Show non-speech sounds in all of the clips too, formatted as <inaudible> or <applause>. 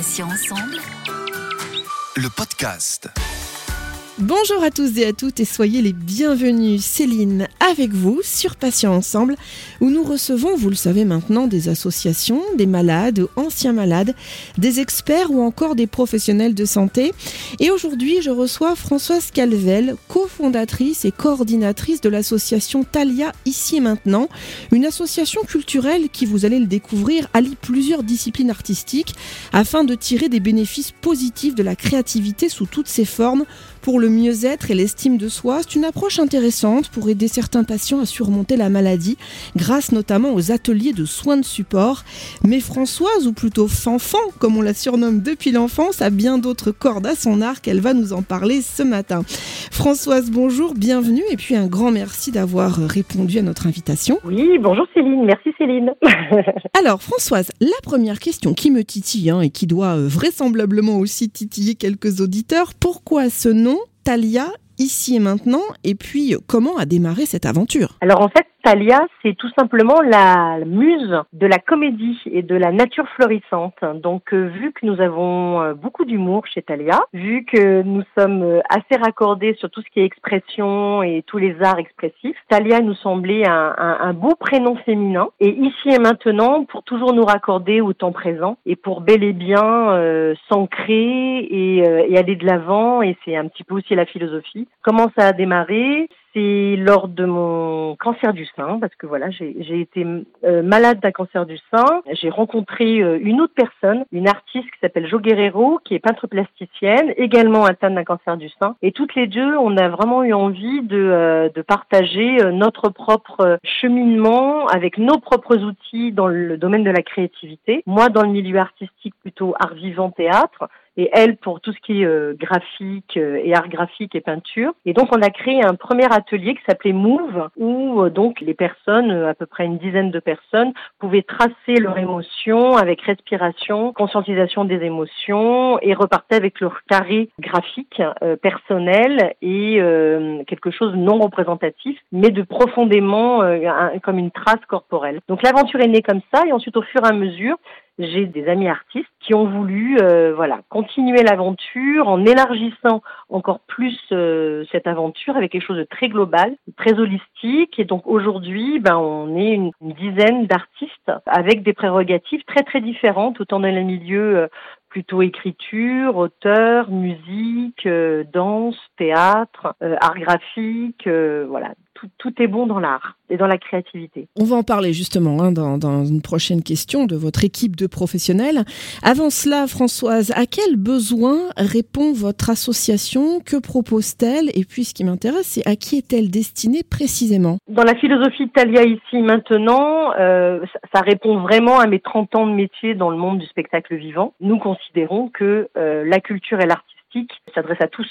Passion ensemble. Le podcast. Bonjour à tous et à toutes et soyez les bienvenus. Céline avec vous sur Patients Ensemble où nous recevons, vous le savez maintenant, des associations, des malades, anciens malades, des experts ou encore des professionnels de santé. Et aujourd'hui, je reçois Françoise Calvel, cofondatrice et coordinatrice de l'association Talia Ici et Maintenant, une association culturelle qui, vous allez le découvrir, allie plusieurs disciplines artistiques afin de tirer des bénéfices positifs de la créativité sous toutes ses formes pour le mieux-être et l'estime de soi. C'est une approche intéressante pour aider certains patients à surmonter la maladie, grâce notamment aux ateliers de soins de support. Mais Françoise, ou plutôt Fanfan, comme on la surnomme depuis l'enfance, a bien d'autres cordes à son arc. Elle va nous en parler ce matin. Françoise, bonjour, bienvenue et puis un grand merci d'avoir répondu à notre invitation. Oui, bonjour Céline, merci Céline. <laughs> Alors Françoise, la première question qui me titille hein, et qui doit euh, vraisemblablement aussi titiller quelques auditeurs, pourquoi ce nom Talia ici et maintenant et puis comment a démarré cette aventure? Alors en fait, Talia, c'est tout simplement la muse de la comédie et de la nature florissante. Donc, euh, vu que nous avons euh, beaucoup d'humour chez Talia, vu que nous sommes euh, assez raccordés sur tout ce qui est expression et tous les arts expressifs, Talia nous semblait un, beau prénom féminin. Et ici et maintenant, pour toujours nous raccorder au temps présent et pour bel et bien s'ancrer et, et aller de l'avant. Et c'est un petit peu aussi la philosophie. Comment ça a démarré? C'est lors de mon cancer du sein, parce que voilà, j'ai été euh, malade d'un cancer du sein. J'ai rencontré euh, une autre personne, une artiste qui s'appelle Jo Guerrero, qui est peintre plasticienne, également atteinte d'un cancer du sein. Et toutes les deux, on a vraiment eu envie de, euh, de partager notre propre cheminement avec nos propres outils dans le domaine de la créativité. Moi, dans le milieu artistique, plutôt art vivant, théâtre et elle pour tout ce qui est euh, graphique euh, et art graphique et peinture. Et donc on a créé un premier atelier qui s'appelait Move où euh, donc les personnes, à peu près une dizaine de personnes, pouvaient tracer leurs émotions avec respiration, conscientisation des émotions et repartaient avec leur carré graphique personnel et quelque chose non représentatif mais de profondément comme une trace corporelle. Donc l'aventure est née comme ça et ensuite au fur et à mesure j'ai des amis artistes qui ont voulu euh, voilà continuer l'aventure en élargissant encore plus euh, cette aventure avec quelque chose de très global, très holistique. Et donc aujourd'hui, ben on est une, dizaine d'artistes avec des prérogatives très très différentes, autant dans le milieu euh, plutôt écriture, auteur, musique, danse, théâtre, art graphique, voilà tout, est bon dans l'art et dans la créativité. On va en parler justement hein, dans, dans, une prochaine question de votre équipe de professionnels. Avant cela, Françoise, à quel besoin répond votre association? Que propose-t-elle? Et puis ce qui m'intéresse, c'est à qui est-elle destinée précisément? Dans la philosophie Talia ici maintenant, euh, ça, répond vraiment à mes 30 ans de métier dans le monde du spectacle vivant. Nous considérons que euh, la culture et l'artistique s'adressent à tous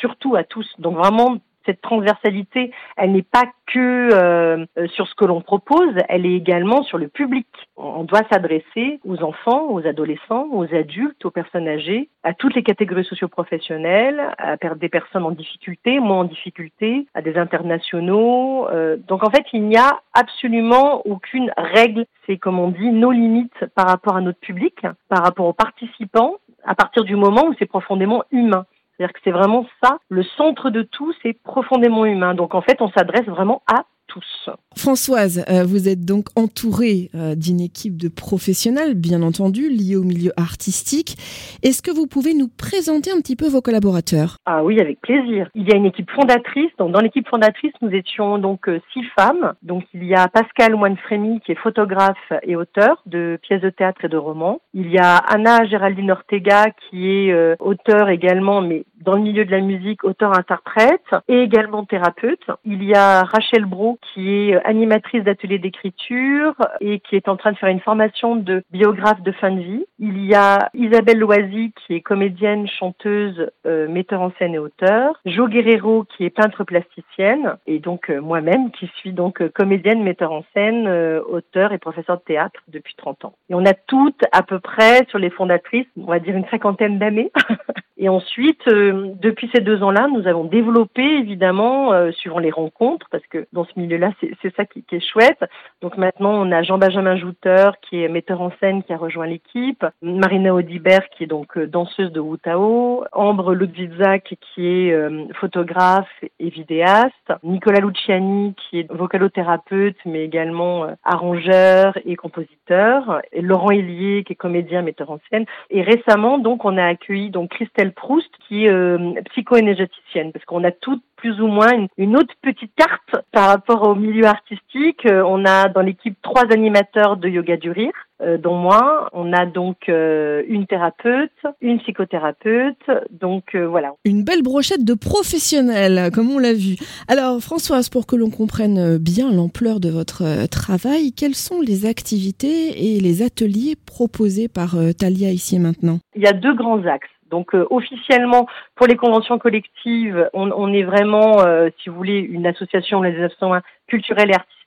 surtout à tous. Donc vraiment cette transversalité, elle n'est pas que euh, sur ce que l'on propose, elle est également sur le public. On doit s'adresser aux enfants, aux adolescents, aux adultes, aux personnes âgées, à toutes les catégories socioprofessionnelles, à des personnes en difficulté, moins en difficulté, à des internationaux. Euh, donc en fait, il n'y a absolument aucune règle. C'est comme on dit nos limites par rapport à notre public, par rapport aux participants, à partir du moment où c'est profondément humain. C'est-à-dire que c'est vraiment ça, le centre de tout, c'est profondément humain. Donc en fait, on s'adresse vraiment à tous. Françoise, euh, vous êtes donc entourée euh, d'une équipe de professionnels, bien entendu, liés au milieu artistique. Est-ce que vous pouvez nous présenter un petit peu vos collaborateurs? Ah oui, avec plaisir. Il y a une équipe fondatrice. Donc, dans l'équipe fondatrice, nous étions donc euh, six femmes. Donc, il y a Pascal Moine-Frémy, qui est photographe et auteur de pièces de théâtre et de romans. Il y a Anna Géraldine Ortega, qui est auteur également, mais dans le milieu de la musique, auteur-interprète et également thérapeute. Il y a Rachel Bro, qui est animatrice d'ateliers d'écriture et qui est en train de faire une formation de biographe de fin de vie. Il y a Isabelle Loisy qui est comédienne, chanteuse, euh, metteur en scène et auteur. Jo Guerrero qui est peintre plasticienne et donc euh, moi-même qui suis donc euh, comédienne, metteur en scène, auteur et professeur de théâtre depuis 30 ans. Et on a toutes à peu près sur les fondatrices, on va dire une cinquantaine d'années. <laughs> Et ensuite, euh, depuis ces deux ans-là, nous avons développé évidemment, euh, suivant les rencontres, parce que dans ce milieu-là, c'est ça qui, qui, est chouette. Donc maintenant, on a Jean-Benjamin Jouteur, qui est metteur en scène, qui a rejoint l'équipe, Marina Audibert, qui est donc danseuse de Wutao, Ambre Ludwigzak, qui est photographe et vidéaste, Nicolas Luciani, qui est vocalothérapeute, mais également arrangeur et compositeur, Laurent Hélier, qui est comédien, metteur en scène. Et récemment, donc, on a accueilli donc Christelle Proust, qui est euh, psycho-énergéticienne, parce qu'on a toutes plus ou moins une, une, autre petite carte par rapport au milieu artistique. Euh, on a dans l'équipe trois animateurs de yoga du rire, euh, dont moi. On a donc euh, une thérapeute, une psychothérapeute. Donc voilà. Une belle brochette de professionnels, comme on l'a vu. Alors Françoise, pour que l'on comprenne bien l'ampleur de votre travail, quelles sont les activités et les ateliers proposés par Talia ici et maintenant? Il y a deux grands axes. Donc euh, officiellement, pour les conventions collectives, on, est vraiment, euh, si vous voulez, une association les 1901 culturelle et artistique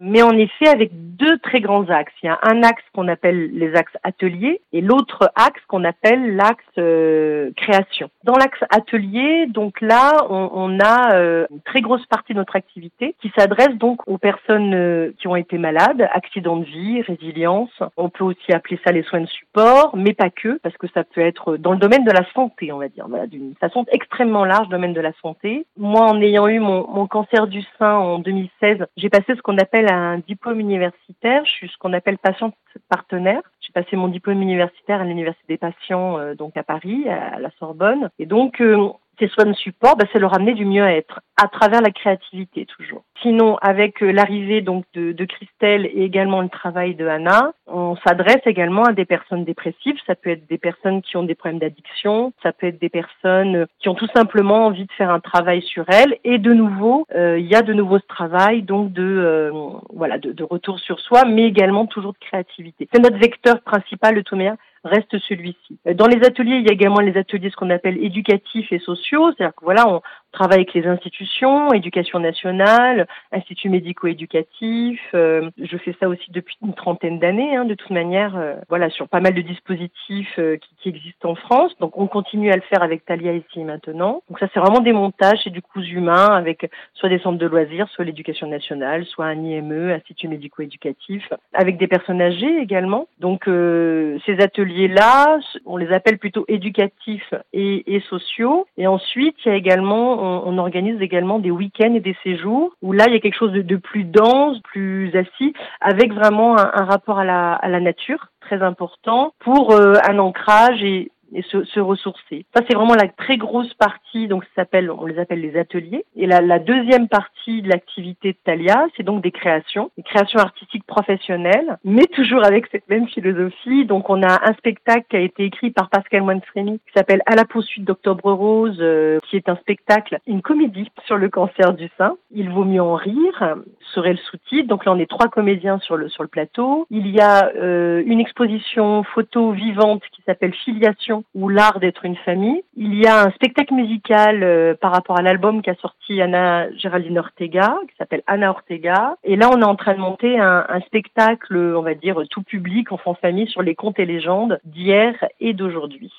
mais en effet avec deux très grands axes. Il y a un axe qu'on appelle les axes ateliers et l'autre axe qu'on appelle l'axe euh, création. Dans l'axe atelier, donc là, on, on a euh, une très grosse partie de notre activité qui s'adresse donc aux personnes euh, qui ont été malades, accidents de vie, résilience. On peut aussi appeler ça les soins de support, mais pas que, parce que ça peut être dans le domaine de la santé, on va dire, voilà, d'une façon extrêmement large, domaine de la santé. Moi, en ayant eu mon, mon cancer du sein en 2016, j'ai passé ce qu'on appelle un diplôme universitaire. Je suis ce qu'on appelle patiente partenaire. J'ai passé mon diplôme universitaire à l'université des patients, euh, donc à Paris, à la Sorbonne. Et donc, euh, soins de support, bah, c'est leur amener du mieux-être à travers la créativité toujours. Sinon, avec euh, l'arrivée donc de, Christelle et également le travail de Anna, on s'adresse également à des personnes dépressives. Ça peut être des personnes qui ont des problèmes d'addiction, ça peut être des personnes qui ont tout simplement envie de faire un travail sur elles. Et de nouveau, euh, il y a de nouveau ce travail donc de euh, voilà de, retour sur soi, mais également toujours de créativité. C'est notre vecteur principal, le Toméa reste celui-ci. Dans les ateliers, il y a également les ateliers ce qu'on appelle éducatifs et sociaux, c'est-à-dire que voilà, on travaille avec les institutions, éducation nationale, instituts médico-éducatifs. Euh, je fais ça aussi depuis une trentaine d'années, hein, de toute manière, euh, voilà, sur pas mal de dispositifs euh, qui, qui, existent en France. Donc on continue à le faire avec Talia ici maintenant. Donc ça c'est vraiment des montages, c'est du coup humain avec soit des centres de loisirs, soit l'éducation nationale, soit un IME, institut médico-éducatif, avec des personnes âgées également. Donc ces ateliers là on les appelle plutôt éducatifs et, et sociaux. Et ensuite, il y a également, on, on organise également des week-ends et des séjours où là, il y a quelque chose de, de plus dense, plus assis, avec vraiment un, un rapport à la, à la nature très important pour euh, un ancrage et et se, se ressourcer. Ça, c'est vraiment la très grosse partie, donc ça s'appelle, on les appelle les ateliers. Et la, la deuxième partie de l'activité de Talia, c'est donc des créations, des créations artistiques professionnelles, mais toujours avec cette même philosophie. Donc, on a un spectacle qui a été écrit par Pascal Moinfremy qui s'appelle À la poursuite d'Octobre Rose, euh, qui est un spectacle, une comédie sur le cancer du sein. Il vaut mieux en rire, serait le sous-titre. Donc là, on est trois comédiens sur le, sur le plateau. Il y a euh, une exposition photo vivante qui s'appelle Filiation ou l'art d'être une famille. Il y a un spectacle musical euh, par rapport à l'album qu'a sorti Anna Géraldine Ortega, qui s'appelle Anna Ortega. Et là, on est en train de monter un, spectacle, on va dire, tout public, enfant famille, sur les contes et légendes d'hier et d'aujourd'hui.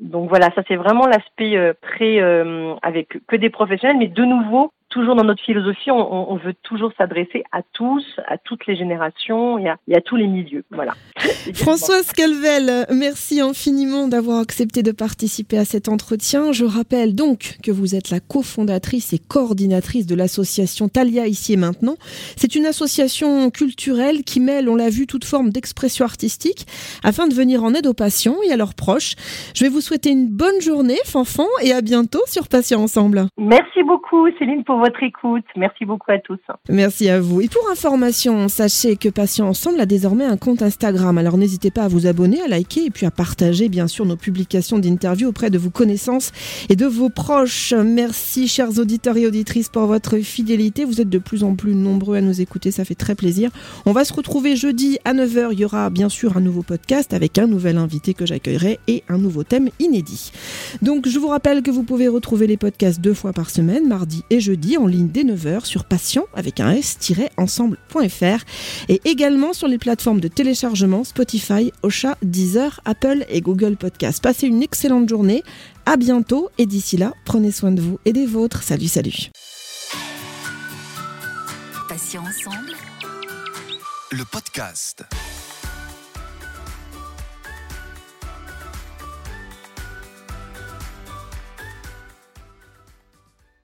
Donc voilà, ça c'est vraiment l'aspect euh, euh, avec que des professionnels, mais de nouveau toujours dans notre philosophie, on, on veut toujours s'adresser à tous, à toutes les générations et à, et à tous les milieux. Voilà. <laughs> Françoise Calvel, merci infiniment d'avoir accepté de participer à cet entretien. Je rappelle donc que vous êtes la cofondatrice et coordinatrice de l'association Talia ici et maintenant. C'est une association culturelle qui mêle, on l'a vu, toute forme d'expression artistique afin de venir en aide aux patients et à leurs proches. Je vais vous souhaiter une bonne journée, Fanfan, et à bientôt sur Patients Ensemble. Merci beaucoup, Céline, pour votre écoute. Merci beaucoup à tous. Merci à vous. Et pour information, sachez que Patients Ensemble a désormais un compte Instagram. Alors n'hésitez pas à vous abonner, à liker et puis à partager bien sûr nos publications d'interviews auprès de vos connaissances et de vos proches. Merci chers auditeurs et auditrices pour votre fidélité. Vous êtes de plus en plus nombreux à nous écouter, ça fait très plaisir. On va se retrouver jeudi à 9h. Il y aura bien sûr un nouveau podcast avec un nouvel invité que j'accueillerai et un nouveau thème inédit. Donc je vous rappelle que vous pouvez retrouver les podcasts deux fois par semaine, mardi et jeudi en ligne dès 9h sur patient avec un s-ensemble.fr et également sur les plateformes de téléchargement Spotify, Ocha, Deezer, Apple et Google Podcast. Passez une excellente journée. À bientôt et d'ici là, prenez soin de vous et des vôtres. Salut, salut. Le podcast.